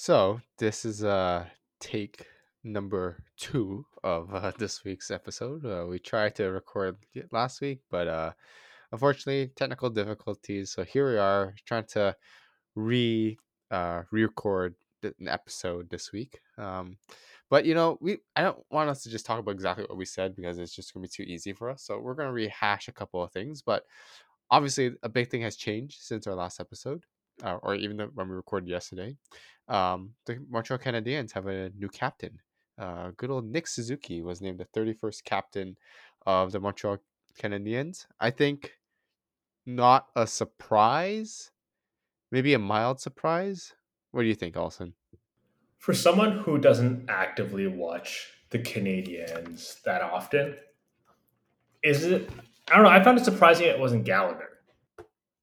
So this is uh take number two of uh, this week's episode. Uh, we tried to record last week, but uh, unfortunately, technical difficulties. So here we are trying to re uh, re-record an episode this week. Um, but you know, we I don't want us to just talk about exactly what we said because it's just gonna be too easy for us. So we're gonna rehash a couple of things, but obviously a big thing has changed since our last episode, uh, or even the, when we recorded yesterday. Um, the Montreal Canadiens have a new captain. Uh, good old Nick Suzuki was named the 31st captain of the Montreal Canadiens. I think not a surprise, maybe a mild surprise. What do you think, Olson? For someone who doesn't actively watch the Canadiens that often, is it? I don't know. I found it surprising it wasn't Gallagher.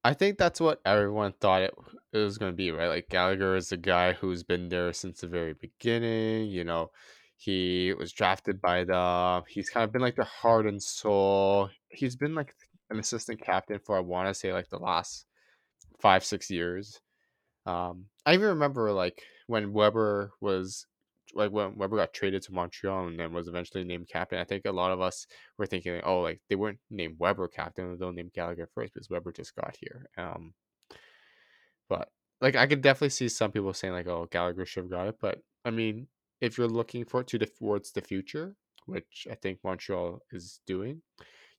I think that's what everyone thought it, it was going to be, right? Like Gallagher is a guy who's been there since the very beginning. You know, he was drafted by the. He's kind of been like the heart and soul. He's been like an assistant captain for I want to say like the last five six years. Um, I even remember like when Weber was like when Weber got traded to Montreal and then was eventually named captain. I think a lot of us were thinking, oh, like they weren't named Weber captain, they'll name Gallagher first because Weber just got here. Um, but like I could definitely see some people saying like, oh, Gallagher should have got it. But I mean, if you're looking for to the, towards the future, which I think Montreal is doing,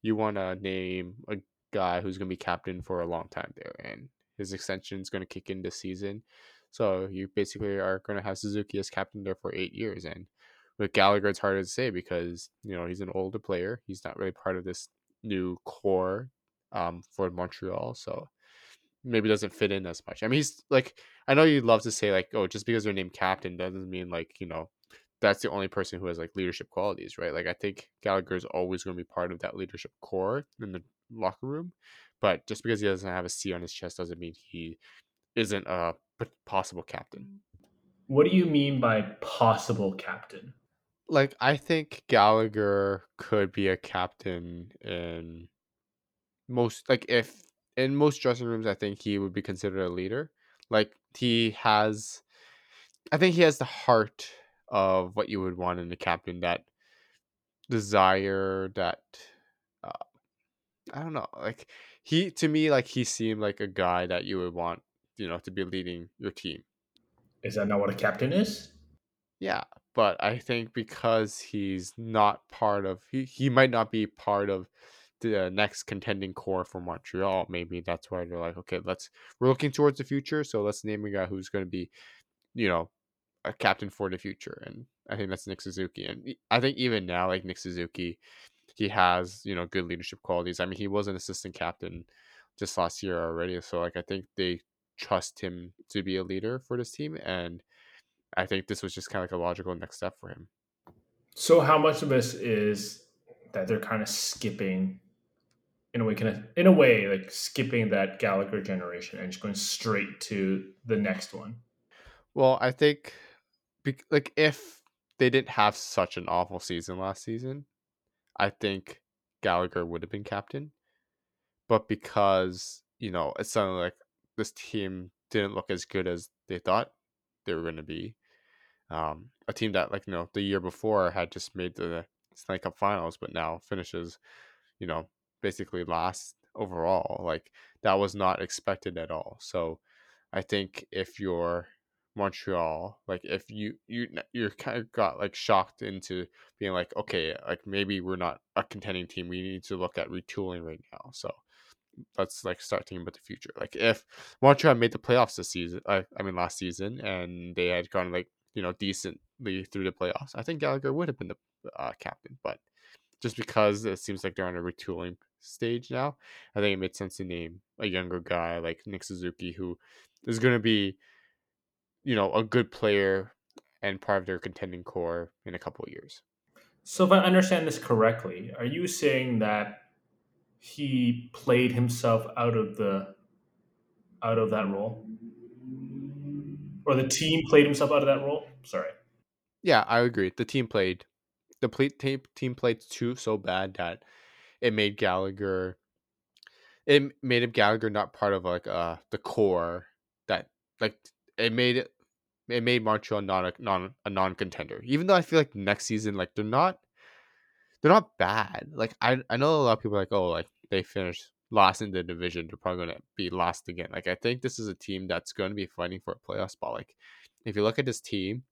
you want to name a guy who's going to be captain for a long time there, and his extension is going to kick in this season. So you basically are going to have Suzuki as captain there for eight years, and with Gallagher, it's harder to say because you know he's an older player. He's not really part of this new core um, for Montreal, so maybe doesn't fit in as much. I mean, he's like I know you'd love to say like, oh, just because they're named captain doesn't mean like you know that's the only person who has like leadership qualities, right? Like I think Gallagher is always going to be part of that leadership core in the locker room, but just because he doesn't have a C on his chest doesn't mean he isn't a possible captain. What do you mean by possible captain? Like I think Gallagher could be a captain in most like if in most dressing rooms I think he would be considered a leader. Like he has I think he has the heart of what you would want in a captain that desire that uh, I don't know like he to me like he seemed like a guy that you would want you know to be leading your team. Is that not what a captain is? Yeah but i think because he's not part of he, he might not be part of the next contending core for montreal. Maybe that's why they're like okay let's we're looking towards the future so let's name a guy who's going to be you know a captain for the future. And i think that's nick suzuki. And i think even now like nick suzuki he has you know good leadership qualities. I mean he was an assistant captain just last year already so like i think they trust him to be a leader for this team and I think this was just kind of like a logical next step for him. So how much of this is that they're kind of skipping in a way kind of in a way like skipping that Gallagher generation and just going straight to the next one? Well, I think like if they didn't have such an awful season last season, I think Gallagher would have been captain. But because, you know, it sounded like this team didn't look as good as they thought they were going to be. Um, a team that, like, you know, the year before had just made the Stanley Cup finals, but now finishes, you know, basically last overall. Like, that was not expected at all. So I think if you're Montreal, like if you you you're kind of got like shocked into being like, okay, like maybe we're not a contending team. We need to look at retooling right now. So let's like start thinking about the future. Like if Montreal made the playoffs this season, I, I mean last season, and they had gone like you know decently through the playoffs, I think Gallagher would have been the uh, captain. But just because it seems like they're on a retooling stage now, I think it made sense to name a younger guy like Nick Suzuki, who is going to be, you know, a good player and part of their contending core in a couple of years. So, if I understand this correctly, are you saying that he played himself out of the out of that role? Or the team played himself out of that role? Sorry. Yeah i agree. The team played the play, team played too so bad that it made gallagher it made him gallagher not part of like uh the core that like it made it it made Montreal not a non a non contender. Even though I feel like next season, like they're not they're not bad. Like I I know a lot of people like, oh, like they finished last in the division, they're probably gonna be last again. Like I think this is a team that's gonna be fighting for a playoff spot. Like if you look at this team,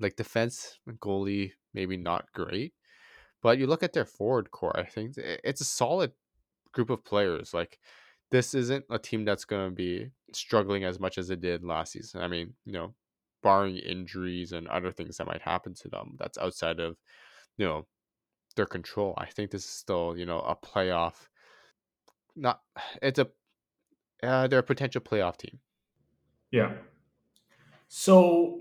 like defense goalie, maybe not great. But you look at their forward core, I think it's a solid group of players. Like this isn't a team that's to be struggling as much as it did last season. I mean, you know, barring injuries and other things that might happen to them, that's outside of, you know, their control. I think this is still, you know, a playoff. Not, it's a, uh, they're a potential playoff team. Yeah. So,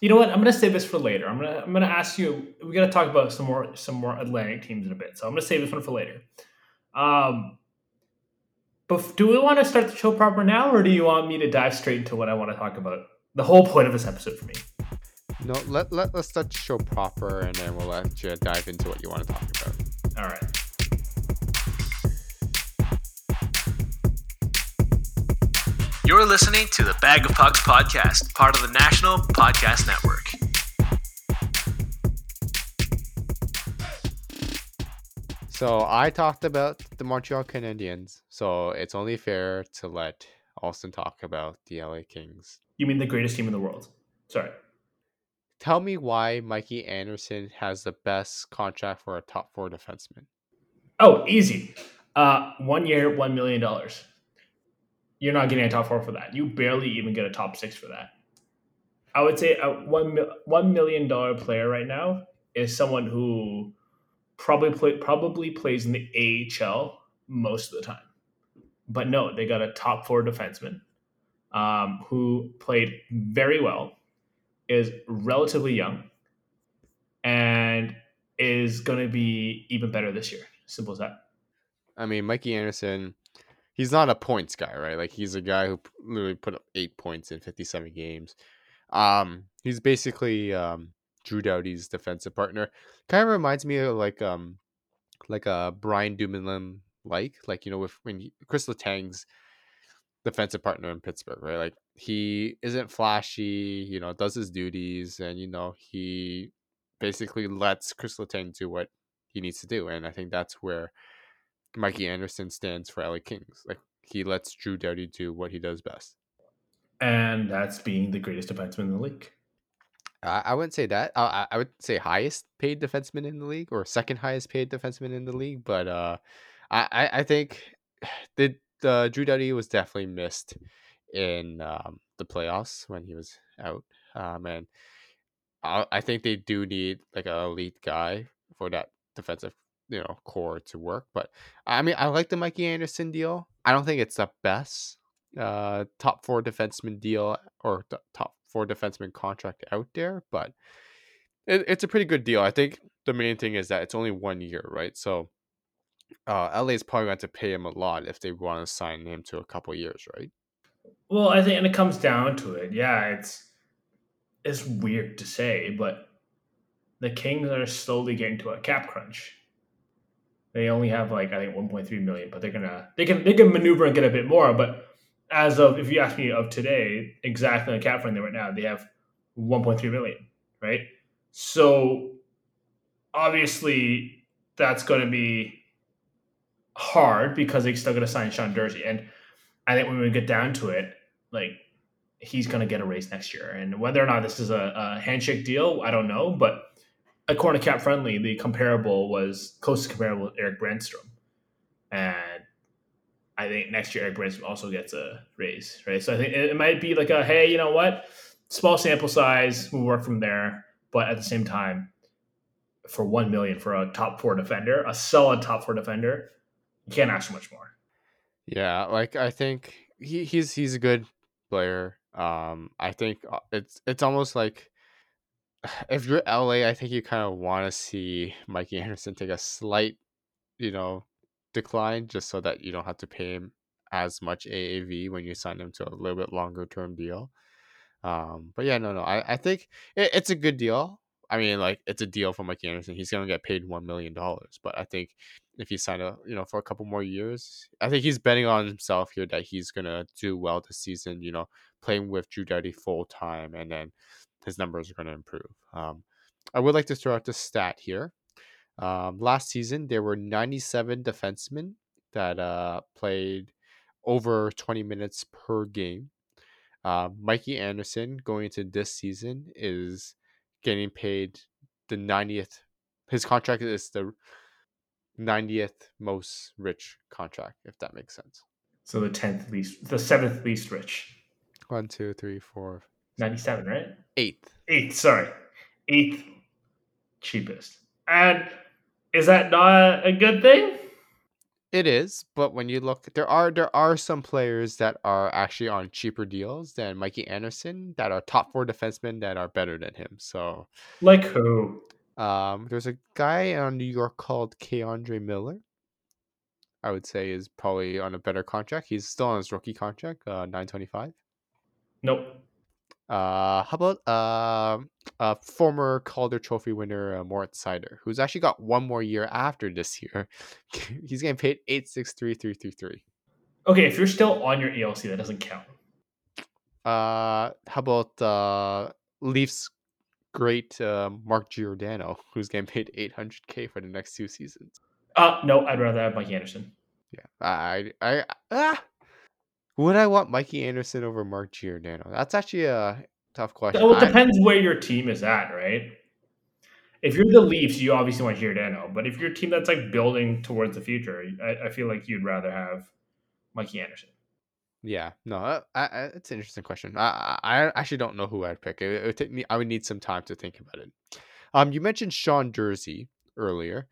you know what? I'm gonna save this for later. I'm gonna I'm gonna ask you. We gotta talk about some more some more Atlantic teams in a bit. So I'm gonna save this one for later. Um, but do we want to start the show proper now, or do you want me to dive straight into what I want to talk about? The whole point of this episode for me. No, let, let, let's start the show proper, and then we'll let you dive into what you want to talk about. All right. You're listening to the Bag of Pucks podcast, part of the National Podcast Network. So I talked about the Montreal Canadiens, so it's only fair to let Austin talk about the LA Kings. You mean the greatest team in the world? Sorry. Tell me why Mikey Anderson has the best contract for a top four defenseman. Oh, easy. Uh, one year, one million dollars. You're not getting a top four for that. You barely even get a top six for that. I would say a one one million dollar player right now is someone who probably play, probably plays in the AHL most of the time. But no, they got a top four defenseman um, who played very well, is relatively young, and is going to be even better this year. Simple as that. I mean, Mikey Anderson, he's not a points guy, right? Like he's a guy who literally put up eight points in 57 games. Um, he's basically um, Drew Doughty's defensive partner. Kind of reminds me of like um like a uh, Brian Dumoulin like like you know with when he, Chris Letang's defensive partner in Pittsburgh, right? Like he isn't flashy, you know, does his duties, and you know he basically lets Chris Letang do what he needs to do, and I think that's where Mikey Anderson stands for LA Kings. Like he lets Drew Doughty do what he does best, and that's being the greatest defenseman in the league. I, I wouldn't say that. I, I would say highest paid defenseman in the league or second highest paid defenseman in the league. But uh, I, I think the, the Drew Doughty was definitely missed in um, the playoffs when he was out. Um, and I, I think they do need like an elite guy for that defensive you know core to work. But I mean, I like the Mikey Anderson deal. I don't think it's the best uh, top four defenseman deal or top four defenseman contract out there, but it, it's a pretty good deal. I think the main thing is that it's only one year, right? So uh, LA is probably going to pay him a lot if they want to sign him to a couple years, right? Well, I think, and it comes down to it. Yeah, it's it's weird to say, but the Kings are slowly getting to a cap crunch. They only have like I think 1.3 million, but they're gonna they can they can maneuver and get a bit more. But as of if you ask me of today, exactly the cap friendly right now, they have 1.3 million, right? So obviously that's going to be hard because they're still going to sign Sean Durzi, and I think when we get down to it, like he's going to get a raise next year, and whether or not this is a, a handshake deal, I don't know, but according to Cap Friendly, the comparable was close to comparable to Erik Brannstrom, and I think next year Erik Brannstrom also gets a raise, right? So I think it, might be like a hey, you know what, small sample size, we'll work from there. But at the same time, for one million for a top four defender, a solid top four defender, you can't ask for much more. Yeah, like I think he, he's he's a good player. Um, I think uh, it's it's almost like if you're LA, I think you kind of want to see Mikey Anderson take a slight, you know, decline just so that you don't have to pay him as much AAV when you sign him to a little bit longer term deal. Um, but yeah, no, no, I, I think it, it's a good deal. I mean, like it's a deal for Mikey Anderson. He's gonna get paid one million dollars. But I think if he signed up, you know for a couple more years, I think he's betting on himself here that he's gonna do well this season. You know, playing with Drew Doughty full time, and then his numbers are gonna improve. Um, I would like to throw out the stat here. Um, last season, there were 97 defensemen that uh, played over 20 minutes per game. Uh, Mikey Anderson going into this season is getting paid the 90th. His contract is the 90th most rich contract, if that makes sense. So the tenth least, the seventh least rich. One, two, three, four, Ninety-seven, right? eighth. Eighth, sorry, eighth cheapest. And is that not a good thing? It is, but when you look, there are there are some players that are actually on cheaper deals than Mikey Anderson that are top four defensemen that are better than him. So, Like who? um, there's a guy on New York called K'Andre Miller. I would say is probably on a better contract. He's still on his rookie contract, uh, nine twenty five. Nope. Uh, how about uh, uh, former Calder Trophy winner uh, Moritz Seider, who's actually got one more year after this year. He's getting paid eight six three three three three. Okay, if you're still on your ELC, that doesn't count. Uh, how about uh, Leafs great uh, Mark Giordano, who's getting paid eight hundred k for the next two seasons? Uh no, I'd rather have Mike Anderson. Yeah, I, I, ah, would I want Mikey Anderson over Mark Giordano? That's actually a tough question. Well, it depends where your team is at, right? If you're the Leafs, you obviously want Giordano. But if you're a team that's like building towards the future, I, I feel like you'd rather have Mikey Anderson. Yeah, no, uh, I, I, it's an interesting question. I, I I actually don't know who I'd pick. It, it would take me. I would need some time to think about it. Um, you mentioned Sean Durzi earlier.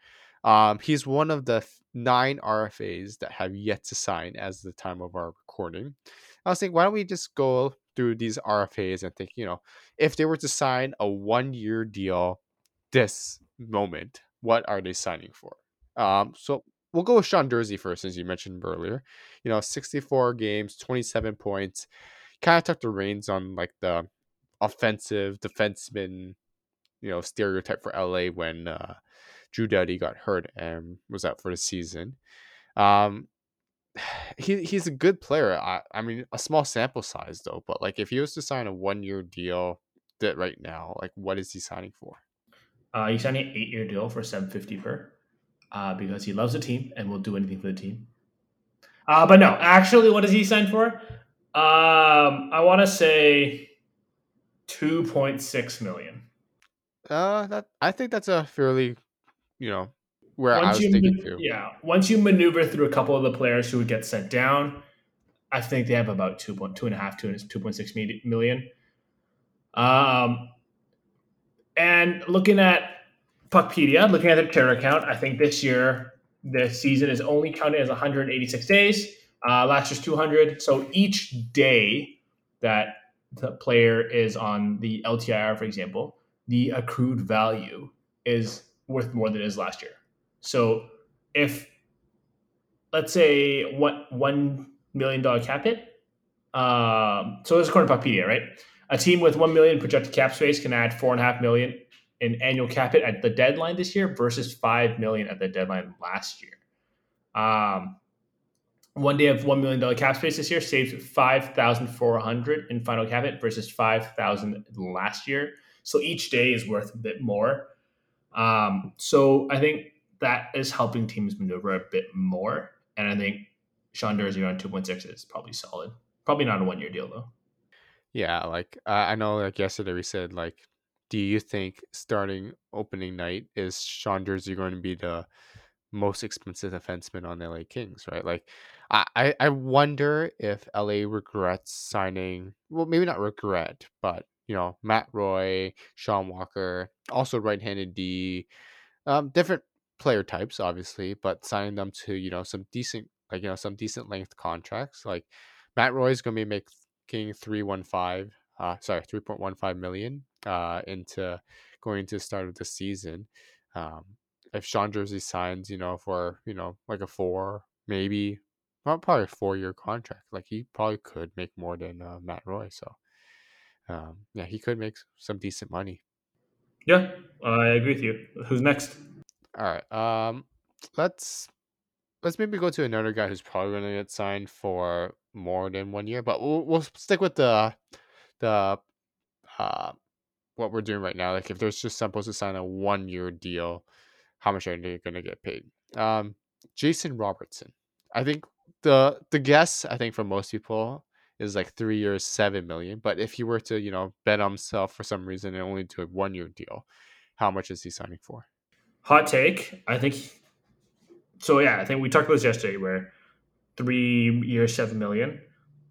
Um, he's one of the nine RFAs that have yet to sign as the time of our recording. I was thinking, why don't we just go through these RFAs and think, you know, if they were to sign a one-year deal this moment, what are they signing for? Um, so we'll go with Sean Durzi first, as you mentioned earlier you know, 64 games, 27 points. Kind of took the reins on like the offensive defenseman, you know, stereotype for LA when uh, Drew Doughty got hurt and was out for the season. Um, he he's a good player. I, I mean, a small sample size though, but like if he was to sign a one year deal that right now, like what is he signing for? Uh, he's signing an eight-year deal for seven fifty per, uh, because he loves the team and will do anything for the team. Uh, but no, actually, what does he sign for? Um, I want to say two point six million. Uh, that I think that's a fairly, you know, where I was thinking man- too. yeah, once you maneuver through a couple of the players who would get sent down, I think they have about two point two and a half to two point six million. Um, and looking at Puckpedia, looking at their Twitter account, I think this year the season is only counted as 186 days. Uh, last year's 200. So each day that the player is on the LTIR, for example, the accrued value is worth more than it is last year. So if let's say what one million dollar cap hit, um, so this is according to Puckpedia, right? A team with one million projected cap space can add four and a half million in annual cap hit at the deadline this year versus five million at the deadline last year. Um, one day of one million dollar cap space this year saves five thousand four hundred in final cap hit versus five thousand last year. So each day is worth a bit more. Um, so I think that is helping teams maneuver a bit more, and I think Sean Durzi on two point six is probably solid. Probably not a one year deal though. Yeah, like uh, I know, like yesterday we said, like, do you think starting opening night is Sean Durzi going to be the most expensive defenseman on the LA Kings? Right? Like, I I wonder if LA regrets signing. Well, maybe not regret, but you know, Matt Roy, Sean Walker, also right-handed D, um, different player types, obviously, but signing them to you know some decent, like you know, some decent length contracts. Like Matt Roy is going to be making three one five, uh, sorry, three point one five million, uh, into going into the start of the season. Um, if Sean Durzi signs, you know, for you know like a four, maybe, well, probably a four year contract, like he probably could make more than uh, Matt Roy. So, um, yeah, he could make some decent money. Yeah, I agree with you. Who's next? All right. Um, let's let's maybe go to another guy who's probably going to get signed for more than one year, but we'll we'll stick with the the uh what we're doing right now. Like if there's just supposed to sign a one year deal, how much are they going to get paid? Um, Jason Robertson. I think the the guess I think for most people is like three years, seven million. But if he were to you know bet on himself for some reason and only do a one year deal, how much is he signing for? Hot take. I think. So yeah, I think we talked about this yesterday. Where three years, seven million.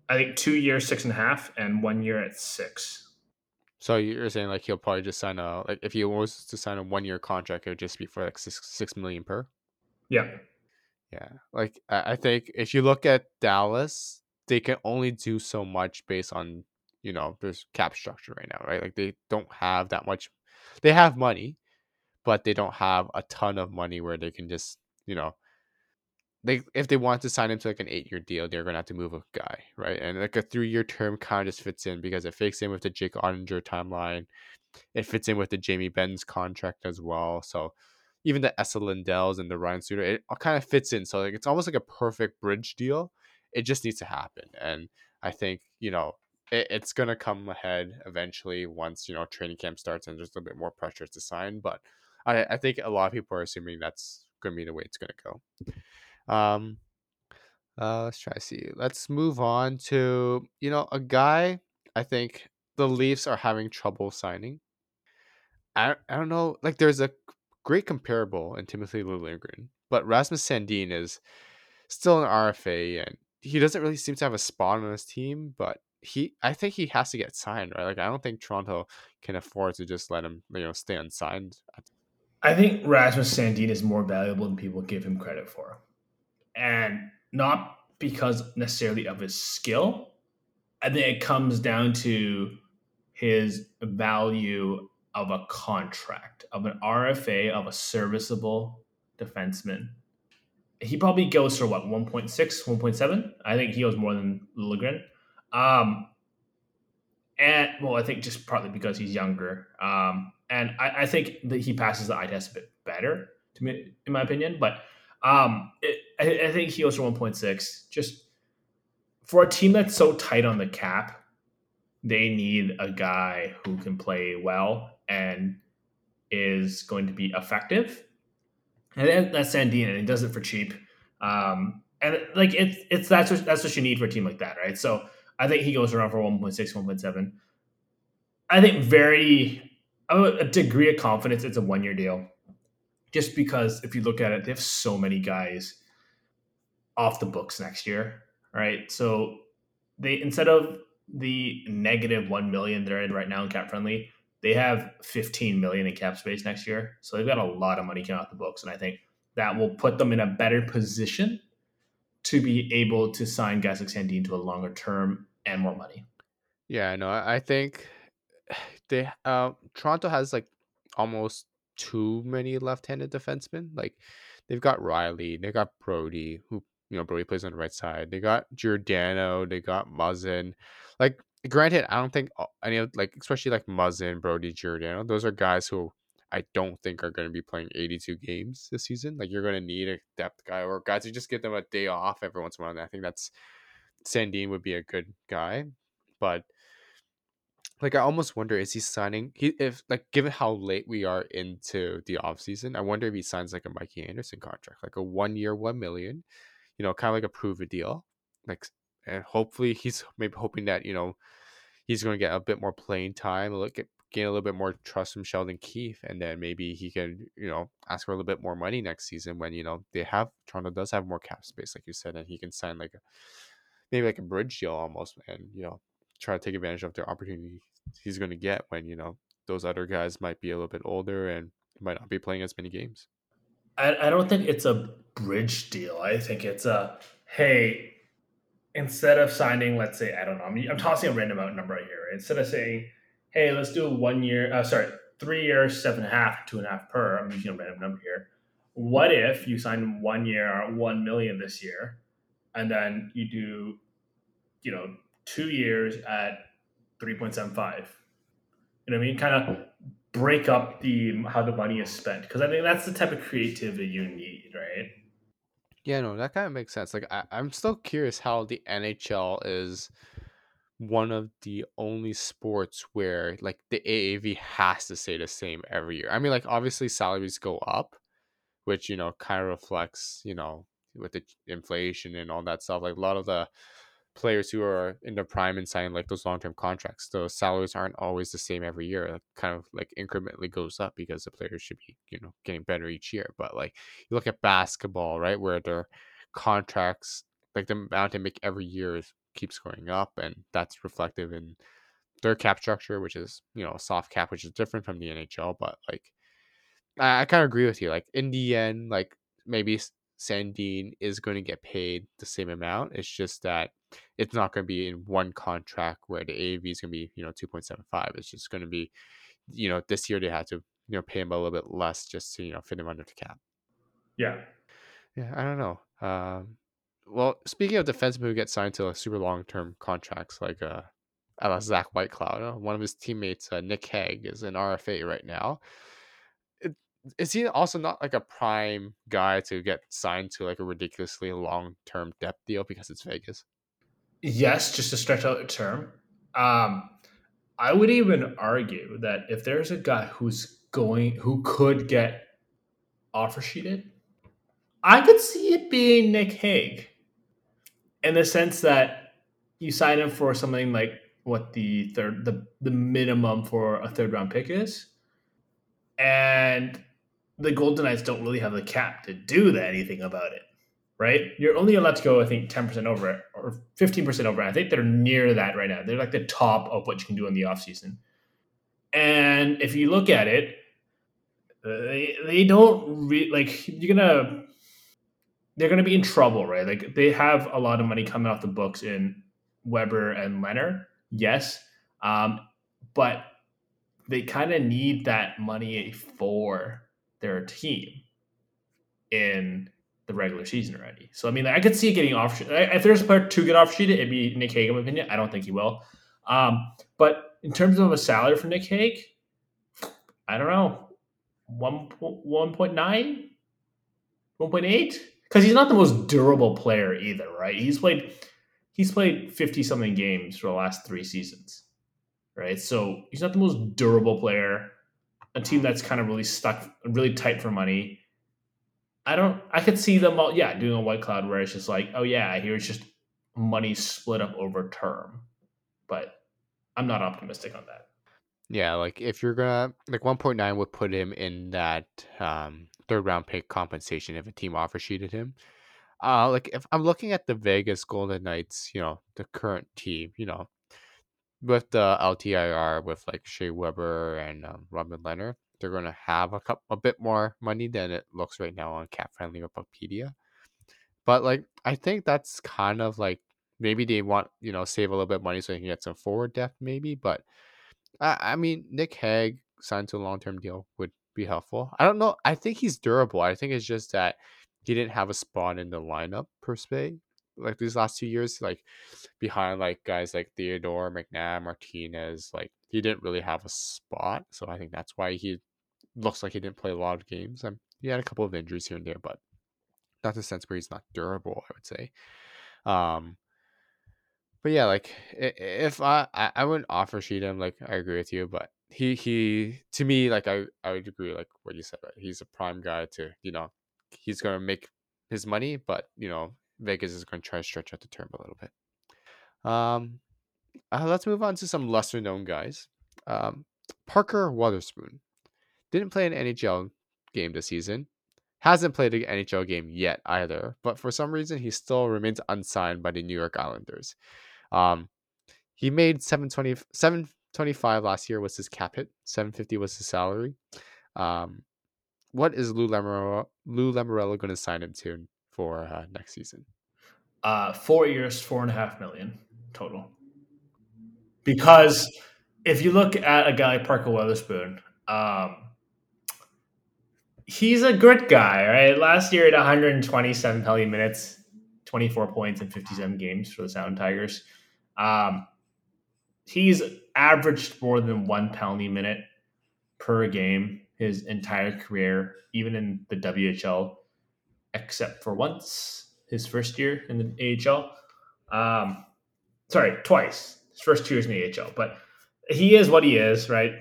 I think two years, six and a half, and one year at six. So you're saying like he'll probably just sign a like if he was to sign a one year contract, it would just be for like six six million per. Yeah. Yeah, like I I think if you look at Dallas, they can only do so much based on you know there's cap structure right now, right? Like they don't have that much. They have money, but they don't have a ton of money where they can just you know they if they want to sign him to like an eight year deal, they're gonna have to move a guy, right? And like a three year term kind of just fits in because it fits in with the Jake Oettinger timeline. It fits in with the Jamie Benn's contract as well. So even the Esa Lindells and the Ryan Suter, it all kind of fits in. So like it's almost like a perfect bridge deal. It just needs to happen, and I think you know it, it's gonna come ahead eventually once you know training camp starts and there's a little bit more pressure to sign. But I, I think a lot of people are assuming that's gonna be the way it's gonna go. Um, uh, let's try to see. Let's move on to you know a guy. I think the Leafs are having trouble signing. I I don't know. Like there's a great comparable in Timothy Liljegren, but Rasmus Sandin is still an RFA, and he doesn't really seem to have a spot on his team. But he, I think he has to get signed, right? Like I don't think Toronto can afford to just let him, you know, stay unsigned. I think Rasmus Sandin is more valuable than people give him credit for, and not because necessarily of his skill. I think it comes down to his value of a contract, of an RFA, of a serviceable defenseman. He probably goes for what, 1.6, 1.7? I think he goes more than Liljegren. Um, and, well, I think just partly because he's younger. Um, and I, I think that he passes the eye test a bit better, to me, in my opinion. But um, it, I, I think he goes for 1.6. Just for a team that's so tight on the cap, they need a guy who can play well and is going to be effective. And that's Sandin, and he does it for cheap. Um, and like it's it's that's what that's what you need for a team like that, right? So I think he goes around for 1.6, 1.7. I think very a degree of confidence it's a one year deal. Just because if you look at it, they have so many guys off the books next year, right? So they instead of the negative one million they're in right now in cap friendly, they have 15 million in cap space next year. So they've got a lot of money coming off the books. And I think that will put them in a better position to be able to sign guys like Sandin to a longer term and more money. Yeah, no, I think they uh Toronto has like almost too many left-handed defensemen. Like they've got Rielly, they got Brodie, who you know Brodie plays on the right side. They got Giordano, they got Muzzin. Like granted, I don't think any of like especially like Muzzin, Brodie Giordano, those are guys who I don't think are going to be playing 82 games this season. Like you're going to need a depth guy or guys who just give them a day off every once in a while. And I think that's Sandin would be a good guy, but like I almost wonder is he signing he if like given how late we are into the off season, I wonder if he signs like a Mikey Anderson contract, like a one year, one million, you know, kind of like a prove a deal, like and hopefully he's maybe hoping that you know he's going to get a bit more playing time, look at gain a little bit more trust from Sheldon Keefe, and then maybe he can you know ask for a little bit more money next season when you know they have Toronto does have more cap space, like you said, and he can sign like a maybe like a bridge deal almost, and you know try to take advantage of the opportunity he's going to get when you know those other guys might be a little bit older and might not be playing as many games. I, I don't think it's a bridge deal. I think it's a hey, instead of signing, let's say, I don't know, I'm, I'm tossing a random out number right here. Instead of saying, hey, let's do one year, uh, sorry, three years, seven and a half, two and a half per, I'm using a random number here. What if you sign one year, one million this year, and then you do, you know, two years at 3.75? You know what I mean? Kind of break up the how the money is spent because I think that's the type of creativity you need, right? Yeah, no, that kind of makes sense. Like, I, I'm still curious how the NHL is one of the only sports where like the AAV has to stay the same every year. I mean, like obviously salaries go up, which you know kind of reflects you know with the inflation and all that stuff. Like a lot of the players who are in their prime and signing like those long term contracts, the salaries aren't always the same every year. It kind of like incrementally goes up because the players should be you know getting better each year. But like you look at basketball, right, where their contracts like the amount they make every year is keeps going up, and that's reflective in their cap structure, which is you know soft cap, which is different from the NHL. But like, I, I kind of agree with you. Like in the end, like maybe Sandin is going to get paid the same amount. It's just that it's not going to be in one contract where the AAV is going to be you know two point seven five. It's just going to be you know this year they had to you know pay him a little bit less just to you know fit him under the cap. Yeah. Yeah, I don't know. Um, well, speaking of defensemen who get signed to like super long term contracts, like uh, Zach Whitecloud, uh, one of his teammates, uh, Nick Hague, is an RFA right now. Is he also not like a prime guy to get signed to like a ridiculously long term depth deal because it's Vegas? Yes, just to stretch out the term. Um, I would even argue that if there's a guy who's going who could get offer sheeted, I could see it being Nick Hague in the sense that you sign him for something like what the third the the minimum for a third round pick is, and the Golden Knights don't really have the cap to do anything about it, right? You're only allowed to go, I think, ten percent over it or fifteen percent over. It. I think they're near that right now. They're like the top of what you can do in the offseason. And if you look at it, they, they don't re- like you're gonna they're to be in trouble, right? Like they have a lot of money coming off the books in Weber and Lehner, yes, um, but they kind of need that money for their team in the regular season already. So I mean, I could see it getting off. If there's a player to get off sheeted, it'd be Nick Hague, in my opinion. I don't think he will. Um, but in terms of a salary for Nick Hague, I don't know, one one point nine, one point eight because he's not the most durable player either, right? He's played he's played 50 something games for the last three seasons. Right. So he's not the most durable player. A team that's kind of really stuck really tight for money. I don't I could see them all yeah, doing a Whitecloud where it's just like, oh yeah, here's just money split up over term. But I'm not optimistic on that. Yeah, like if you're gonna like 1.9 would put him in that um third round pick compensation if a team offer sheeted him. Uh, like if I'm looking at the Vegas Golden Knights, you know, the current team, you know, with the LTIR with like Shea Weber and um, Robin Lehner, they're going to have a couple, a bit more money than it looks right now on Cap Friendly or Puckpedia. But like, I think that's kind of like maybe they want you know save a little bit of money so they can get some forward depth, maybe. But I, I mean, Nick Hague signed to a long term deal would be helpful. I don't know. I think he's durable. I think it's just that he didn't have a spot in the lineup per se. Like these last two years, like behind like guys like Theodore, McNabb, Martinez, like he didn't really have a spot. So I think that's why he looks like he didn't play a lot of games. Um, he had a couple of injuries here and there, but not the sense where he's not durable. I would say. Um, but yeah, like if I I wouldn't offer sheet him, like I agree with you, but he he to me like I I would agree like what you said right he's a prime guy to you know he's gonna make his money but you know Vegas is gonna try to stretch out the term a little bit. Um, uh, let's move on to some lesser known guys. Um, Parker Wotherspoon didn't play an NHL game this season. Hasn't played an NHL game yet either, but for some reason he still remains unsigned by the New York Islanders. Um, he made 720, 7 25 last year was his cap hit. 750 was his salary. Um, what is Lou Lamoriello, Lou Lamoriello going to sign him to for uh, next season? Uh, four years, four and a half million total. Because if you look at a guy like Parker Wotherspoon, um, he's a good guy, right? Last year at 127 penalty minutes, 24 points in 57 games for the Sound Tigers. Um, he's averaged more than one penalty minute per game his entire career, even in the WHL, except for once his first year in the AHL. Um, sorry, twice. His first two years in the AHL, but he is what he is, right?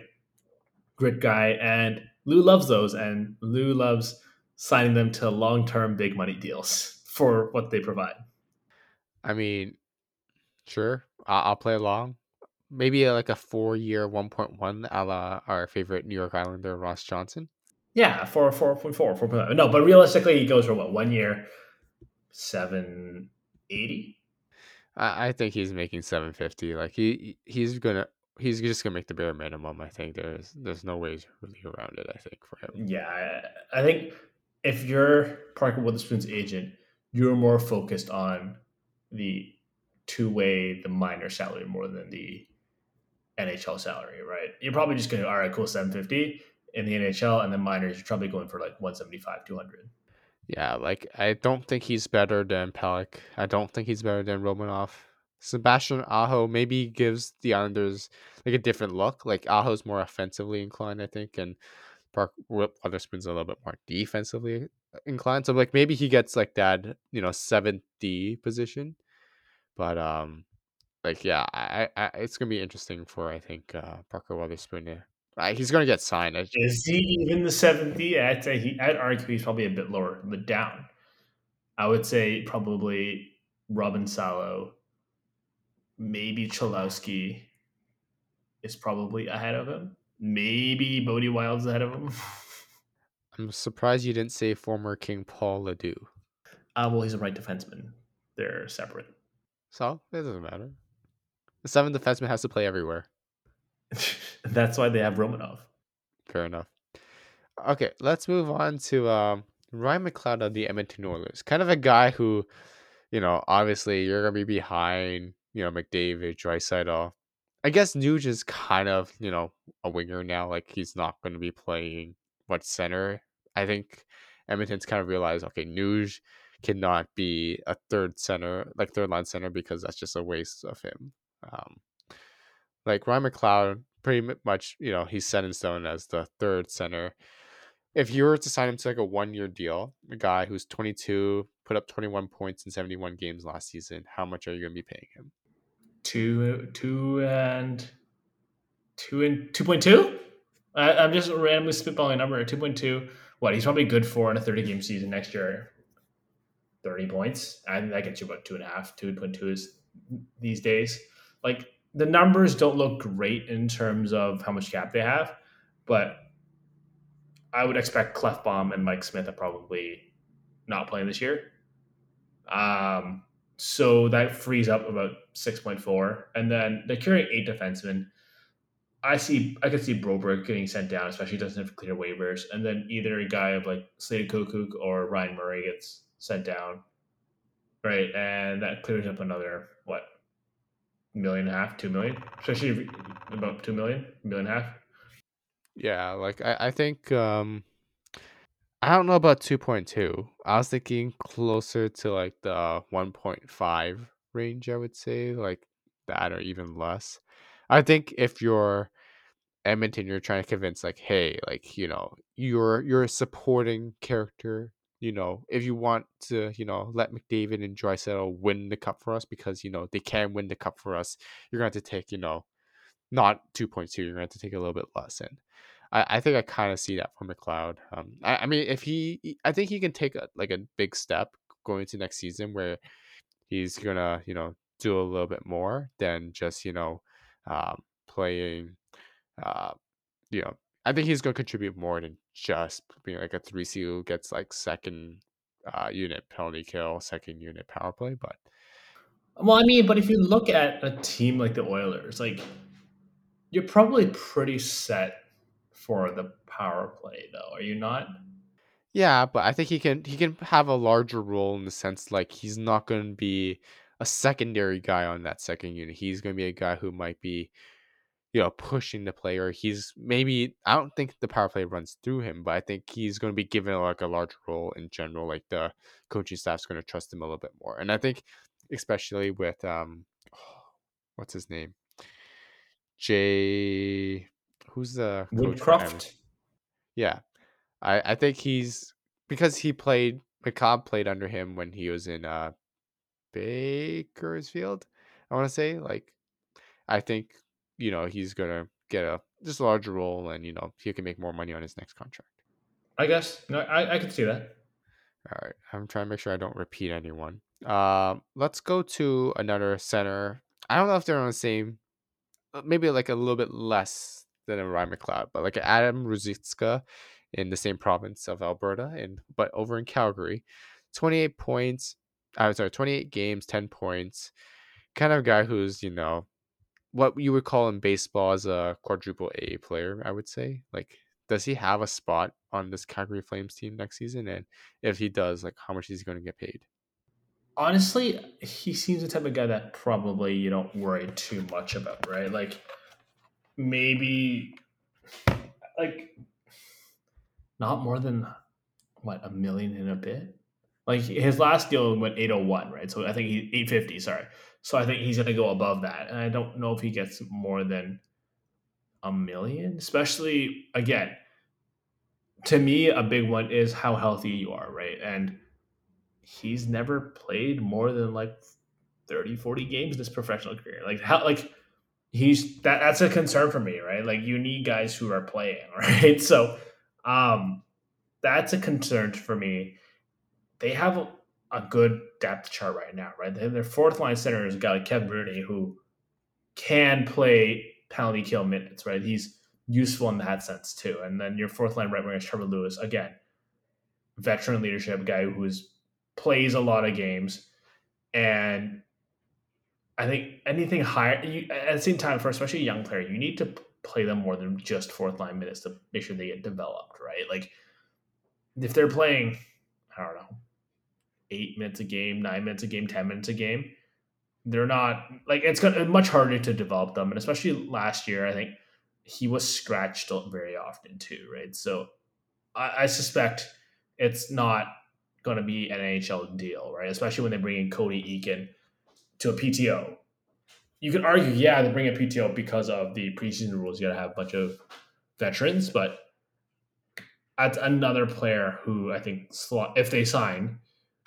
Grit guy, and Lou loves those, and Lou loves signing them to long-term big money deals for what they provide. I mean, sure, I'll, play along. Maybe like a four-year, one point one, a la our favorite New York Islander Ross Johnston. Yeah, four, four point four, four point five. No, but realistically, he goes for what one year, seven eighty. I, I think he's making seven fifty. Like he he's gonna he's just gonna make the bare minimum. I think there's there's no ways really around it. I think for him. Yeah, I, think if you're Parker Wotherspoon's agent, you're more focused on the two way the minor salary more than the NHL salary, right? You're probably just going, to, all right, cool, 750 in the NHL, and then minors, you're probably going for like 175, 200. Yeah, like I don't think he's better than Pelech. I don't think he's better than Romanov. Sebastian Aho maybe gives the Islanders like a different look. Like Aho's more offensively inclined, I think, and Park Wotherspoon's a little bit more defensively inclined. So like maybe he gets like that, you know, seventh D position. But um, like yeah, I, I it's gonna be interesting for I think uh, Parker Wotherspoon. Uh, he's gonna get signed. Is he even the seventh D? I'd say he. I'd argue he's probably a bit lower, but down. I would say probably Robin Salo, maybe Cholowski is probably ahead of him. Maybe Bode Wilde's ahead of him. I'm surprised you didn't say former King Paul LaDue. Uh, well, he's a right defenseman. They're separate. So it doesn't matter. The seventh defenseman has to play everywhere. That's why they have Romanov. Fair enough. Okay, let's move on to um, Ryan McLeod of the Edmonton Oilers. Kind of a guy who, you know, obviously you're gonna be behind, you know, McDavid, Draisaitl. I guess Nuge is kind of, you know, a winger now. Like he's not going to be playing what center. I think Edmonton's kind of realized, okay, Nuge cannot be a third center, like third line center, because that's just a waste of him. Um, like Ryan McLeod, pretty much, you know, he's set in stone as the third center. If you were to sign him to like a one year deal, a guy who's 22, put up 21 points in 71 games last season, how much are you going to be paying him? Two, two, and two and two point two. I'm just randomly spitballing a number. Two point two. What? He's probably good for in a 30 game season next year. 30 points. Think that gets you about two and a half. 2.2 is these days. Like the numbers don't look great in terms of how much cap they have, but I would expect Klefbom and Mike Smith are probably not playing this year. Um, so that frees up about 6.4. And then they're carrying eight defensemen. I see I could see Broberg getting sent down, especially doesn't have clear waivers. And then either a guy of like Slater Koekkoek or Ryan Murray gets sent down. Right. And that clears up another what million and a half, two million, especially about two million, million and a half. Yeah, like I, I think um I don't know about two point two. I was thinking closer to like the one point five range, I would say, like that or even less. I think if you're Edmonton, you're trying to convince like, hey, like, you know, you're you're a supporting character. You know, if you want to, you know, let McDavid and Draisaitl win the cup for us because, you know, they can win the cup for us, you're going to have to take, you know, not 2.2, you're going to have to take a little bit less. And I, I think I kind of see that for McLeod. Um, I, I mean, if he, I think he can take a, like a big step going into next season where he's going to, you know, do a little bit more than just, you know, um, playing, uh, you know, I think he's going to contribute more than just being like a three C who gets like second uh, unit penalty kill, second unit power play. But well, I mean, but if you look at a team like the Oilers, like you're probably pretty set for the power play, though, are you not? Yeah, but I think he can he can have a larger role in the sense like he's not going to be a secondary guy on that second unit. He's going to be a guy who might be you know, pushing the player. He's maybe I don't think the power play runs through him, but I think he's going to be given like a larger role in general. Like the coaching staff's going to trust him a little bit more, and I think especially with um, what's his name, Jay who's the coach for Edmonton? Woodcroft. Yeah, I I think he's because he played McCobb played under him when he was in uh Bakersfield. I want to say like I think you know he's gonna get a just a larger role and you know he can make more money on his next contract. I guess. No, I I can see that. All right, I'm trying to make sure I don't repeat anyone. Um, let's go to another center. I don't know if they're on the same, uh, maybe like a little bit less than a Ryan McLeod, but like Adam Ruzicka in the same province of Alberta, and but over in Calgary, 28 points. I'm sorry, 28 games, 10 points. Kind of guy who's you know what you would call in baseball as a quadruple A player. I would say like does he have a spot on this Calgary Flames team next season? And if he does, like how much is he going to get paid? Honestly, he seems the type of guy that probably you don't worry too much about, right? Like maybe like not more than what a million in a bit. Like his last deal went 801, right? So I think he 850, sorry. So I think he's going to go above that. And I don't know if he gets more than a million, especially again. To me, a big one is how healthy you are, right? And he's never played more than like 30, 40 games in professional career. Like how like he's that that's a concern for me, right? Like you need guys who are playing, right? So um that's a concern for me. They have a, good depth chart right now, right? Their fourth line center is a guy like Kevin Rooney who can play penalty kill minutes, right? He's useful in that sense too. And then your fourth line right winger is Trevor Lewis, again, veteran leadership guy who is plays a lot of games, and I think anything higher you, at the same time for especially a young player, you need to play them more than just fourth line minutes to make sure they get developed, right? Like if they're playing, I don't know, eight minutes a game, nine minutes a game, ten minutes a game they're not like it's got much harder to develop them, and especially last year, I think he was scratched very often too, right? So I, I suspect it's not going to be an NHL deal, right? Especially when they bring in Cody Eakin to a PTO. You could argue, yeah, they bring a PTO because of the preseason rules. You got to have a bunch of veterans, but that's another player who I think slot if they sign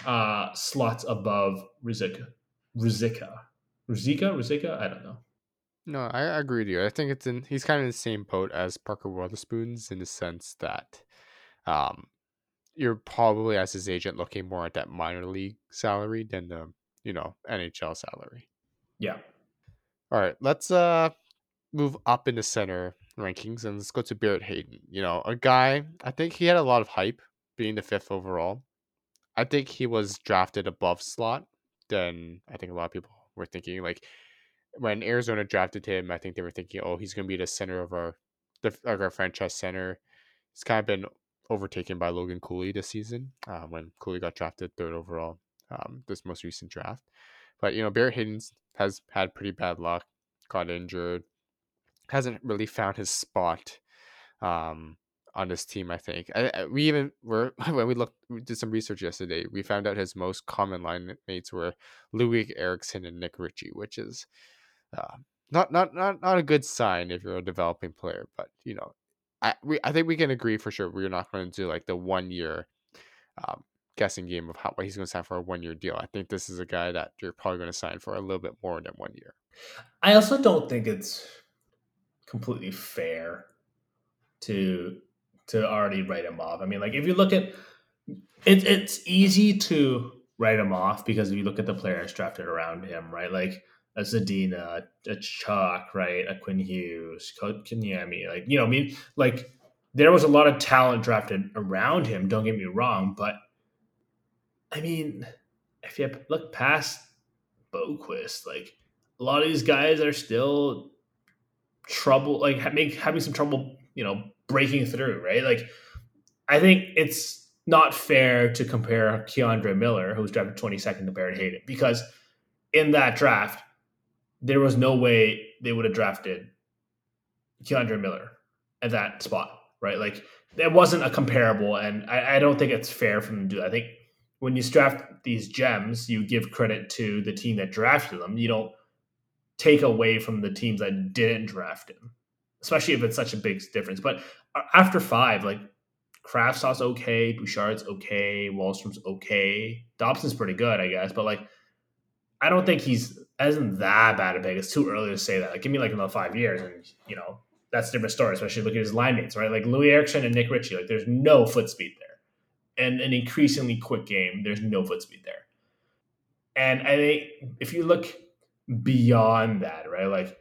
uh, slots above Rizik Ruzicka. Ruzicka? Ruzicka? I don't know. No, I agree with you. I think it's in he's kind of in the same boat as Parker Wotherspoon's in the sense that um you're probably as his agent looking more at that minor league salary than the, you know, NHL salary. Yeah. All right, let's uh move up in the center rankings and let's go to Barrett Hayton. You know, a guy I think he had a lot of hype being the fifth overall. I think he was drafted above slot than I think a lot of people were thinking. Like when Arizona drafted him, I think they were thinking, oh, he's going to be the center of our the of our franchise center. He's kind of been overtaken by Logan Cooley this season uh, when Cooley got drafted third overall um, this most recent draft. But you know, Barrett Hayton has had pretty bad luck, got injured, hasn't really found his spot. Um, on this team. I think I, I, we even were when we looked we did some research yesterday. We found out his most common line mates were Loui Eriksson and Nick Ritchie, which is uh, not not not not a good sign if you're a developing player. But you know, I we I think we can agree for sure we're not going to do like the one year. Um, guessing game of how he's going to sign for a one year deal. I think this is a guy that you're probably going to sign for a little bit more than one year. I also don't think it's completely fair to to already write him off. I mean, like if you look at it, it's easy to write him off because if you look at the players drafted around him, right? Like a Zadina, a Chuck, right? A Quinn Hughes, Kotkaniemi, like you know, I mean, like there was a lot of talent drafted around him. Don't get me wrong, but I mean, if you look past Boqvist, like a lot of these guys are still trouble, like make having some trouble, you know, breaking through, right? Like, I think it's not fair to compare K'Andre Miller, who was drafted 22nd, to Barrett Hayton, because in that draft, there was no way they would have drafted K'Andre Miller at that spot, right? Like, it wasn't a comparable, and I, I don't think it's fair for them to do that. I think when you draft these gems, you give credit to the team that drafted them. You don't take away from the teams that didn't draft him. Especially if it's such a big difference. But uh, after five, like Kravtsov's okay, Bouchard's okay, Wahlstrom's okay, Dobson's pretty good, I guess. But like, I don't think he's isn't that bad a big. It's too early to say that. Like, give me like another five years, and you know that's a different story. Especially look at his line mates, right? Like Loui Eriksson and Nick Ritchie. Like, there's no foot speed there, and an increasingly quick game. There's no foot speed there. And I think if you look beyond that, right? Like,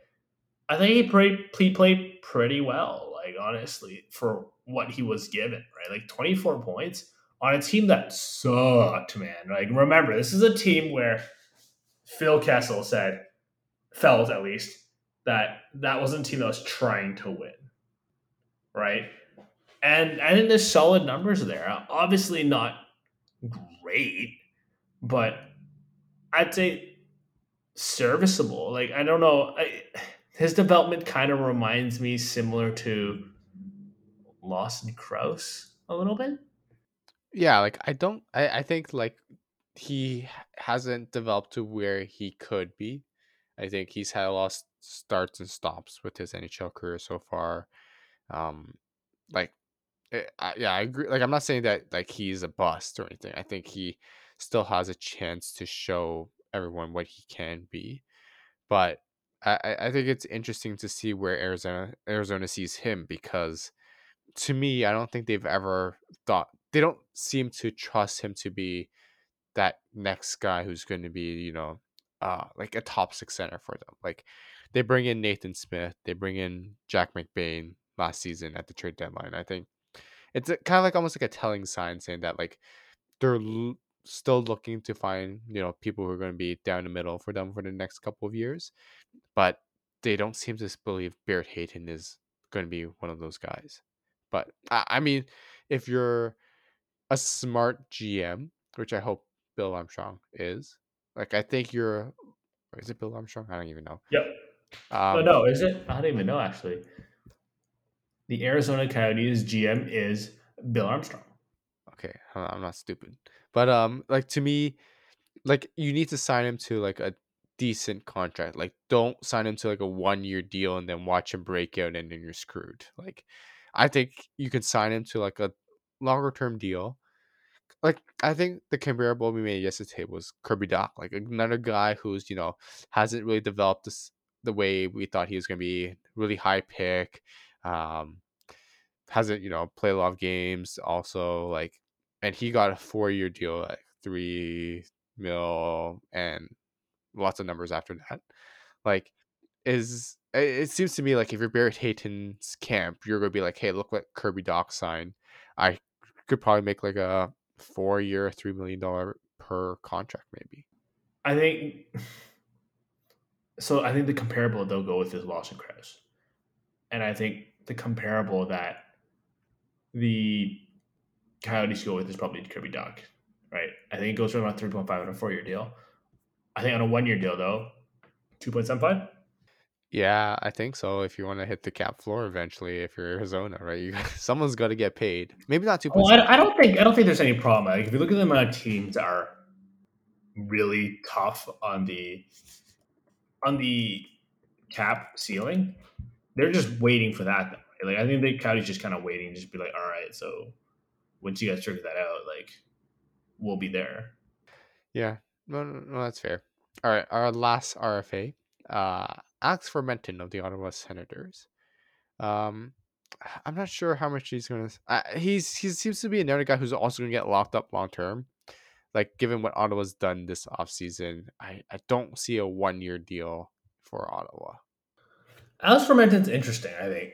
I think he played, he played pretty well. Like, honestly, for what he was given, right? Like 24 points on a team that sucked, man. Like, remember, this is a team where Phil Kessel said, felt at least, that that wasn't a team that was trying to win, right? And I think there's solid numbers there. Obviously, not great, but I'd say serviceable. Like, I don't know. I, his development kind of reminds me similar to Lawson Crouse a little bit. Yeah, like I don't I, I think like he hasn't developed to where he could be. I think he's had a lot of starts and stops with his NHL career so far. Um like it, eh, I, yeah, I agree. Like I'm not saying that like he's a bust or anything. I think he still has a chance to show everyone what he can be. But I, I think it's interesting to see where Arizona Arizona sees him because to me, I don't think they've ever thought they don't seem to trust him to be that next guy who's going to be, you know, uh, like a top six center for them. Like they bring in Nathan Smith, they bring in Jack McBain last season at the trade deadline. I think it's kind of like almost like a telling sign saying that like they're still looking to find you know people who are going to be down the middle for them for the next couple of years, but they don't seem to believe Barrett Hayton is going to be one of those guys. But I, I mean, if you're a smart GM, which I hope Bill Armstrong is, like I think you're. Is it Bill Armstrong? I don't even know. Yep. Um, oh no, is it? I don't even know actually. The Arizona Coyotes GM is Bill Armstrong. Okay, I'm not stupid, but um, like to me, like you need to sign him to like a decent contract. Like, don't sign him to like a one year deal and then watch him break out and then you're screwed. Like, I think you can sign him to like a longer term deal. Like I think the comparable we made yesterday was Kirby Dach, like another guy who's you know hasn't really developed this the way we thought he was going to be. Really high pick, um, hasn't you know played a lot of games. Also, like, and he got a four year deal, like three mil, and lots of numbers after that. Like, is it seems to me like if you're Barrett Hayton's camp, you're gonna be like, hey, look what Kirby Dach signed. I could probably make like a four year, three million dollar per contract, maybe. I think so. I think the comparable they'll go with is Lawson Crouse, and I think the comparable that the Coyotes go with is probably Kirby Dach, right? I think it goes for about three point five on a four year deal. I think on a one year deal though, two point seven five. Yeah, I think so. If you want to hit the cap floor eventually, if you're Arizona, right? You, someone's got to get paid. Maybe not two. Well, I, I, don't think I don't think there's any problem. Like if you look at the amount of teams that are really tough on the on the cap ceiling, they're just waiting for that. Like I think the Coyotes just kind of waiting, just be like, all right, so once you guys figure that out, like we'll be there. Yeah, no, no, no that's fair. All right, our last RFA uh, Alex Formenton of the Ottawa Senators. Um, I'm not sure how much he's going to. Uh, he's he seems to be another guy who's also going to get locked up long term. Like given what Ottawa's done this offseason, I I don't see a one year deal for Ottawa. Alex Formenton's interesting. I think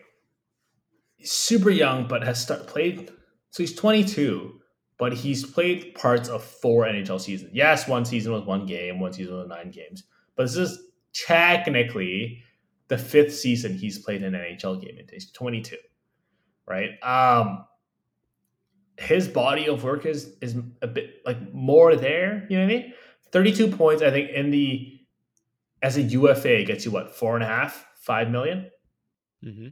he's super young, but has start, played. So he's 22, but he's played parts of four NHL seasons. Yes, one season was one game, one season was nine games, but this is technically the fifth season he's played an NHL game. He's 22, right? Um, his body of work is is a bit like more there. You know what I mean? 32 points, I think, in the as a UFA gets you what four and a half, five million? Mm-hmm.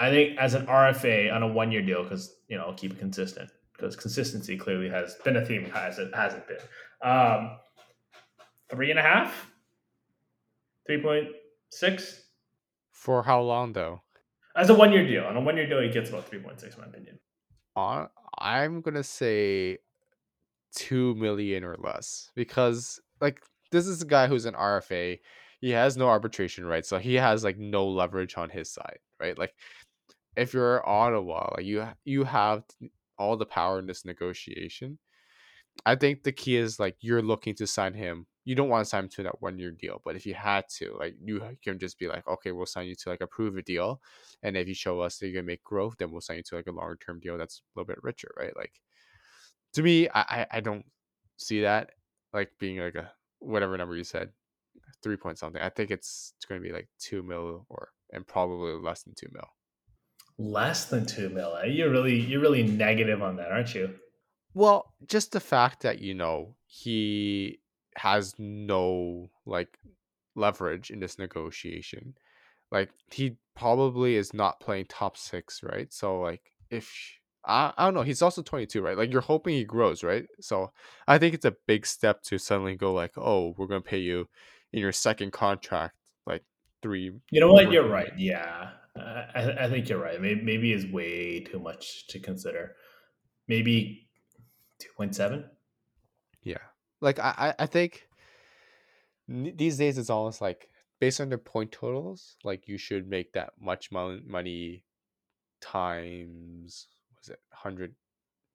I think as an RFA on a one year deal, because you know, I'll keep it consistent because consistency clearly has been a theme, has it hasn't been. Um, three and a half, 3.6. For how long though? As a one year deal, on a one year deal, he gets about three point six, in my opinion. On, I'm gonna say two million or less because like this is a guy who's an RFA. He has no arbitration rights, so he has like no leverage on his side, right? Like if you're Ottawa, like you you have all the power in this negotiation. I think the key is like you're looking to sign him. You don't want to sign him to that one year deal, but if you had to, like you can just be like, okay, we'll sign you to like approve a deal, and if you show us that you're gonna make growth, then we'll sign you to like a longer term deal that's a little bit richer, right? Like to me, I I, I don't see that like being like a whatever number you said, three point something. I think it's, it's going to be like two mil or and probably less than two mil. Less than two mil. Eh? You're really you're really negative on that, aren't you? Well, just the fact that you know he has no like leverage in this negotiation. Like he probably is not playing top six, right? So like if I, I don't know, he's also 22, right? Like you're hoping he grows, right? So I think it's a big step to suddenly go like, oh, we're gonna pay you in your second contract like three. You know what? You're right. Yeah, I, I think you're right. Maybe maybe is way too much to consider. Maybe two point seven. Yeah, like I I think these days it's almost like based on their point totals, like you should make that much money times was it hundred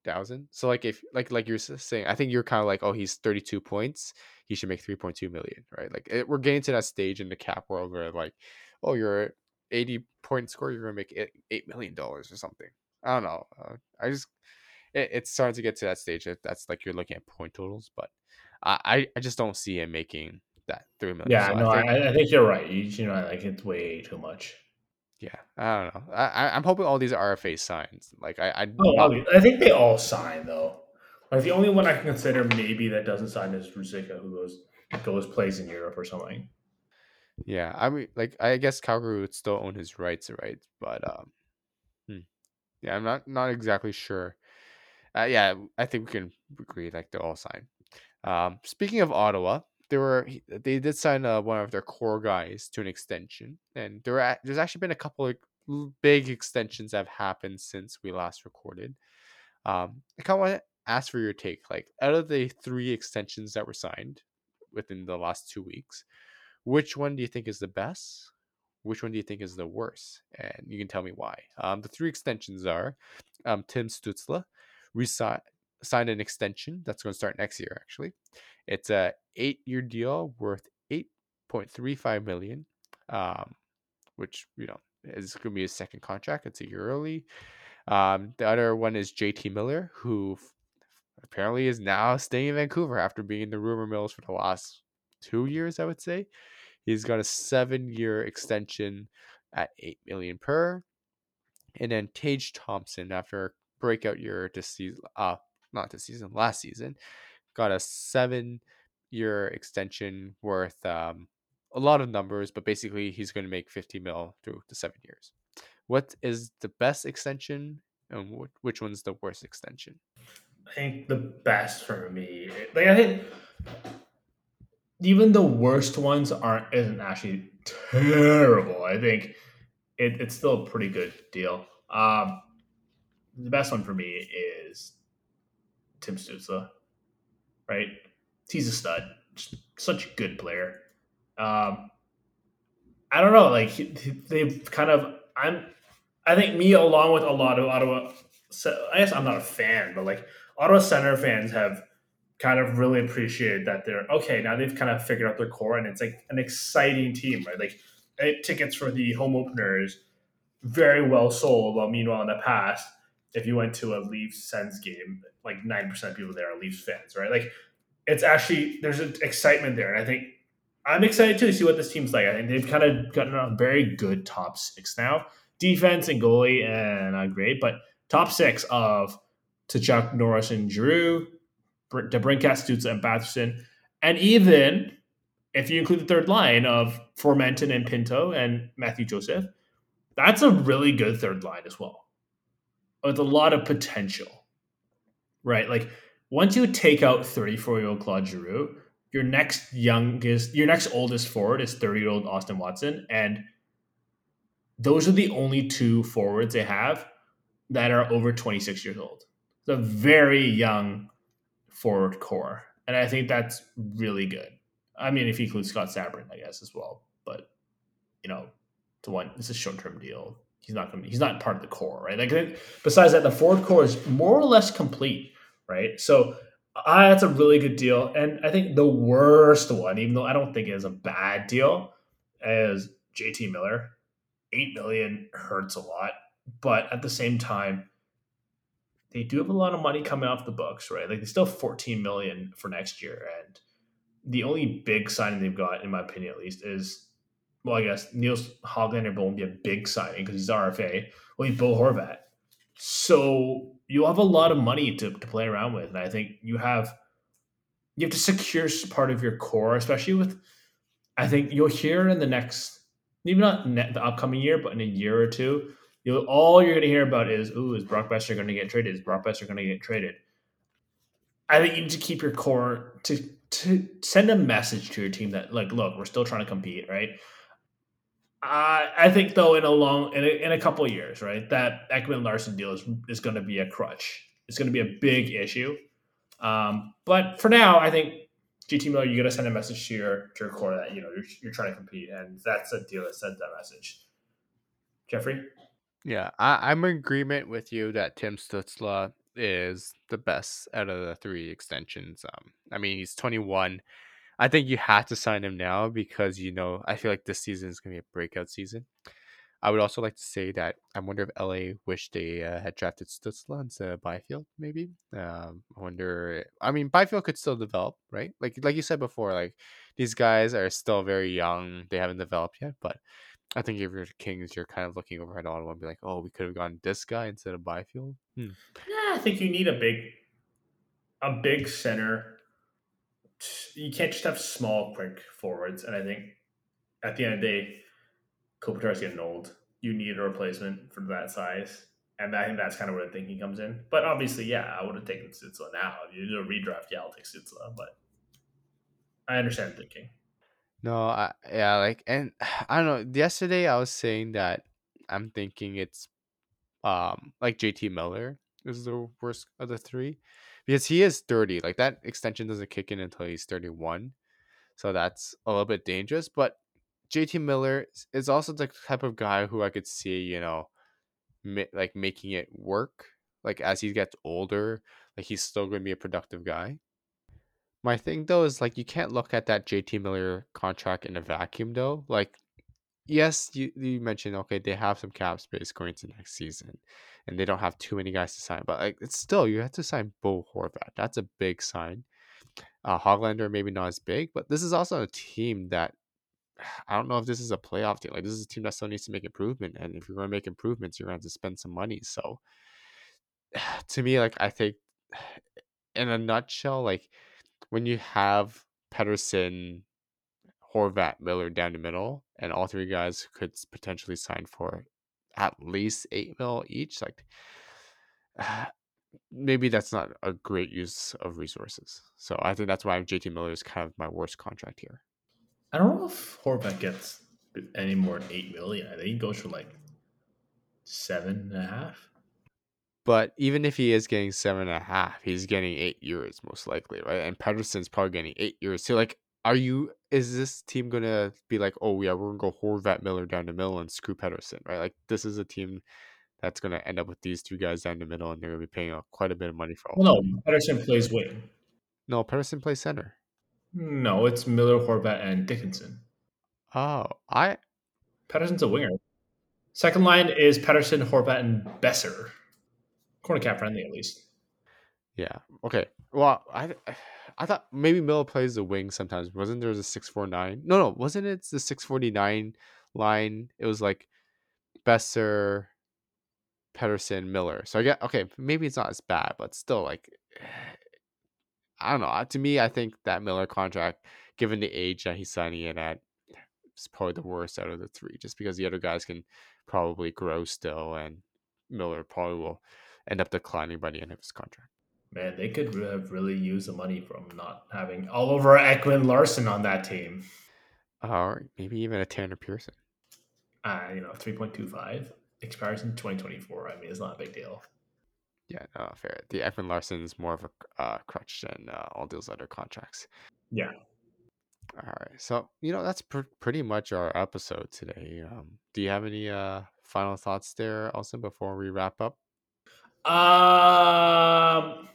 thousand? So like if like like you're saying, I think you're kind of like, oh, he's thirty two points, he should make three point two million, right? Like it, we're getting to that stage in the cap world where like, oh, you're eighty point score, you're gonna make eight, eight million dollars or something. I don't know. Uh, I just it, it's starting to get to that stage. That's like you're looking at point totals, but I I just don't see him making that three million. Yeah, so no, I think, I, I think you're right. You, you know, like it's way too much. Yeah, I don't know. I, I'm hoping all these RFA signs. Like I, I, oh, I think they all sign though. Like the only one I can consider maybe that doesn't sign is Ruzicka, who goes goes plays in Europe or something. Yeah, I mean, like I guess Calgary would still own his rights, right? But um, hmm. yeah, I'm not not exactly sure. Uh, yeah, I think we can agree like they're all signed. Um, speaking of Ottawa, there were they did sign uh, one of their core guys to an extension, and there are, there's actually been a couple of big extensions that have happened since we last recorded. Um, I kind of want to ask for your take. Like, out of the three extensions that were signed within the last two weeks, which one do you think is the best? Which one do you think is the worst? And you can tell me why. Um, the three extensions are um, Tim Stützle resigned signed an extension that's going to start next year. Actually, it's a eight year deal worth eight point three five million, um, which you know is going to be his second contract. It's a year early. Um, the other one is JT Miller, who apparently is now staying in Vancouver after being in the rumor mills for the last two years. I would say he's got a seven year extension at eight million per. And then Tage Thompson, after a breakout year this season, uh, not this season, last season, got a seven year extension worth um, a lot of numbers, but basically he's going to make 50 mil through the seven years. What is the best extension and which one's the worst extension? I think the best for me, like I think even the worst ones aren't isn't actually terrible. I think it, it's still a pretty good deal. Um, the best one for me is Tim Stützle, right? He's a stud, such a good player. Um, I don't know, like they've kind of. I'm. I think me along with a lot of Ottawa. I guess I'm not a fan, but like Ottawa Center fans have kind of really appreciated that they're okay now. They've kind of figured out their core, and it's like an exciting team, right? Like eh, tickets for the home openers very well sold. While meanwhile, in the past, if you went to a Leafs Sens game, like nine percent of people there are Leafs fans, right? Like it's actually there's an excitement there, and I think I'm excited too to see what this team's like. I think they've kind of gotten a very good top six now, defense and goalie, and not great, but top six of Tkachuk, Norris, and Giroux, DeBrincat, Stützle, and Batherson, and even if you include the third line of Formenton and Pinto and Mathieu Joseph, that's a really good third line as well with a lot of potential, right? Like once you take out 34 year old Claude Giroux, your next youngest, your next oldest forward is 30 year old Austin Watson. And those are the only two forwards they have that are over 26 years old. It's a very young forward core. And I think that's really good. I mean, if you include Scott Sabourin, I guess, as well. But, you know, it's one, it's a short term deal. He's not going to he's not part of the core, right? Like, besides that, the forward core is more or less complete, right? So, uh, that's a really good deal. And I think the worst one, even though I don't think it is a bad deal, is JT Miller. Eight million hurts a lot, but at the same time, they do have a lot of money coming off the books, right? Like they still have 14 million for next year, and the only big signing they've got, in my opinion at least, is well, I guess Nils Hoglander won't be a big signing because he's RFA. Well, he's Bo Horvat, so you'll have a lot of money to, to play around with, and I think you have you have to secure part of your core, especially with. I think you'll hear in the next, maybe not the upcoming year, but in a year or two, you'll all you're going to hear about is, "Ooh, is Brock Boeser going to get traded? Is Brock Boeser going to get traded?" I think you need to keep your core to to send a message to your team that, like, look, we're still trying to compete, right? Uh, I think though in a long in a, in a couple years, right, that Ekman Larsson deal is is going to be a crutch. It's going to be a big issue. Um, but for now, I think JT Miller, you got to send a message to your to your core that you know you're, you're trying to compete, and that's a deal that sends that message. Jeffrey, yeah, I, I'm in agreement with you that Tim Stützle is the best out of the three extensions. Um, I mean, he's 21. I think you have to sign him now because you know I feel like this season is gonna be a breakout season. I would also like to say that I wonder if LA wished they uh, had drafted Stützle instead of Byfield. Maybe um, I wonder. I mean, Byfield could still develop, right? Like like you said before, like these guys are still very young; they haven't developed yet. But I think if you're Kings, you're kind of looking over at Ottawa and be like, "Oh, we could have gone this guy instead of Byfield." Hmm. Yeah, I think you need a big, a big center you can't just have small, quick forwards. And I think at the end of the day, Kopitar's getting old. You need a replacement for that size. And I think that's kind of where the thinking comes in. But obviously, yeah, I would have taken Stützle now. If you do a redraft, yeah, I'll take Stützle. But I understand thinking. No, I, yeah, like, and I don't know. Yesterday, I was saying that I'm thinking it's um like JT Miller is the worst of the three because he is 30. Like that extension doesn't kick in until he's 31. So that's a little bit dangerous. But JT Miller is also the type of guy who I could see, you know, like making it work. Like as he gets older, like he's still going to be a productive guy. My thing though is like you can't look at that JT Miller contract in a vacuum though. Like yes, you, you mentioned okay, they have some cap space going to next season and they don't have too many guys to sign. But like it's still you have to sign Bo Horvat. That's a big sign. Uh, Hoglander maybe not as big, but this is also a team that I don't know if this is a playoff team. Like this is a team that still needs to make improvement, and if you're to make improvements, you're to have to spend some money. So to me, like I think in a nutshell, like when you have Pettersson, Horvat, Miller down the middle, and all three guys could potentially sign for at least eight mil each, like maybe that's not a great use of resources. So I think that's why JT Miller is kind of my worst contract here. I don't know if Horvat gets any more than eight million. I think he goes for like seven and a half. But even if he is getting seven and a half, he's getting eight years most likely, right? And Pettersson's probably getting eight years. So like are you is this team gonna be like, oh yeah, we're gonna go Horvat Miller down the middle and screw Pettersson, right? Like this is a team that's gonna end up with these two guys down the middle, and they're gonna be paying quite a bit of money for all. Well, no, Pettersson plays wing. No, Pettersson plays center. No, it's Miller, Horvat, and Dickinson. Oh, I. Pettersson's a winger. Second line is Pettersson, Horvat, and Boeser. Corner Cap Friendly, at least. Yeah. Okay. Well, I. I thought maybe Miller plays the wing sometimes. Wasn't there a six four nine? No, no, wasn't it the six forty nine line? It was like Boeser, Pettersson, Miller. So I get okay, maybe it's not as bad, but still like I don't know. To me, I think that Miller contract, given the age that he's signing it at, is probably the worst out of the three. Just because the other guys can probably grow still, and Miller probably will end up declining by the end of his contract. Man, they could have really used the money from not having Oliver Ekman Larsson on that team. Or maybe even a Tanner Pearson. Uh, you know, three point two five expires in twenty twenty four. I mean, it's not a big deal. Yeah, no, fair. The Ekman Larsson is more of a uh, crutch than uh, all those other contracts. Yeah. All right. So, you know, that's pr- pretty much our episode today. Um, do you have any uh, final thoughts there, Austin, before we wrap up? Um,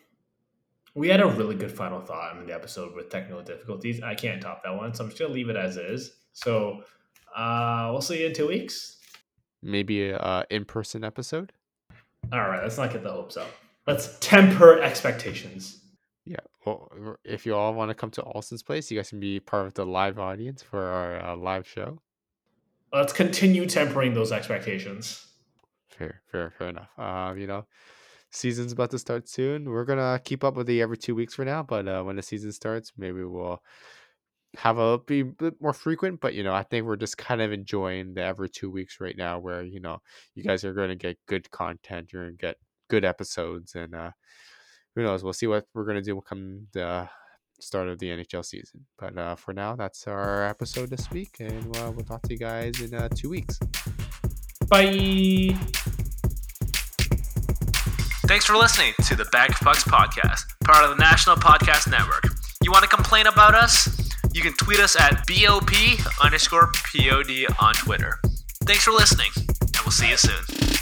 we had a really good final thought in the episode with technical difficulties. I can't top that one, so I'm just gonna leave it as is. So, uh, we'll see you in two weeks. Maybe a uh, in-person episode. All right, let's not get the hopes up. Let's temper expectations. Yeah. Well, if you all want to come to Austin's place, you guys can be part of the live audience for our uh, live show. Let's continue tempering those expectations. Fair, fair, fair enough. Um, you know, season's about to start soon. We're gonna keep up with the every two weeks for now, but uh, when the season starts, maybe we'll have a be a bit more frequent. But you know, I think we're just kind of enjoying the every two weeks right now, where you know you guys are going to get good content, you're to get good episodes, and uh, who knows? We'll see what we're to do come the start of the NHL season. But uh, for now, that's our episode this week, and uh, we'll talk to you guys in uh, two weeks. Bye. Thanks for listening to the Bag of Pucks podcast, part of the National Podcast Network. You want to complain about us? You can tweet us at BOP underscore POD on Twitter. Thanks for listening, and we'll see you soon.